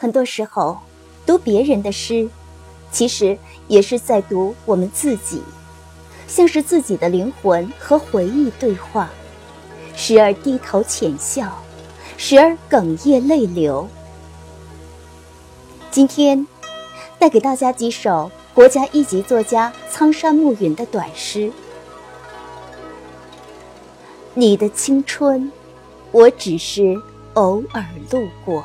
很多时候，读别人的诗，其实也是在读我们自己，像是自己的灵魂和回忆对话，时而低头浅笑，时而哽咽泪流。今天，带给大家几首国家一级作家苍山暮云的短诗。你的青春，我只是偶尔路过。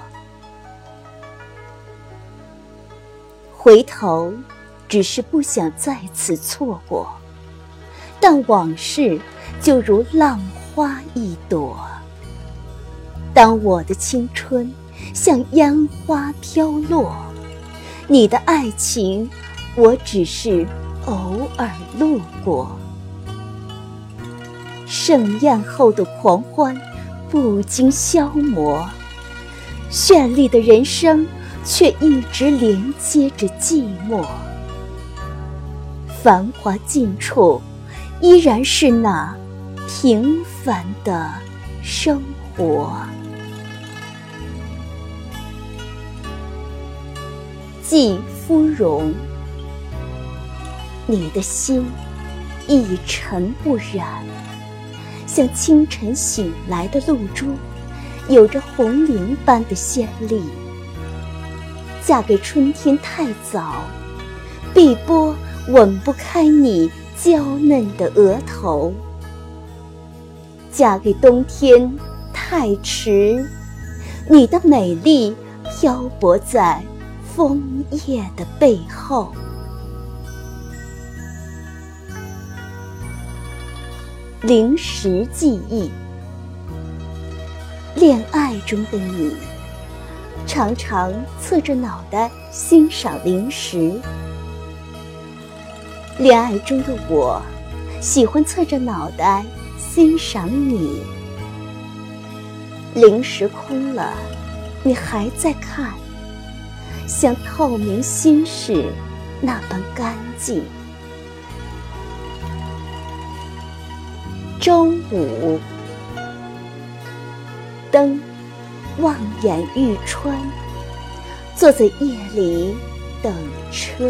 回头，只是不想再次错过。但往事就如浪花一朵。当我的青春像烟花飘落，你的爱情，我只是偶尔路过。盛宴后的狂欢，不经消磨，绚丽的人生。却一直连接着寂寞，繁华尽处，依然是那平凡的生活。季芙蓉，你的心一尘不染，像清晨醒来的露珠，有着红绫般的鲜丽。嫁给春天太早，碧波吻不开你娇嫩的额头；嫁给冬天太迟，你的美丽漂泊在枫叶的背后。零食记忆，恋爱中的你。常常侧着脑袋欣赏零食。恋爱中的我，喜欢侧着脑袋欣赏你。零食空了，你还在看，像透明心事那般干净。周五，灯。望眼欲穿，坐在夜里等车，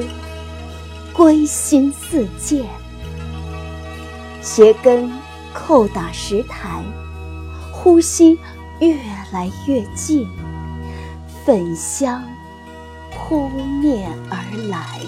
归心似箭。鞋跟叩打石台，呼吸越来越近，粉香扑面而来。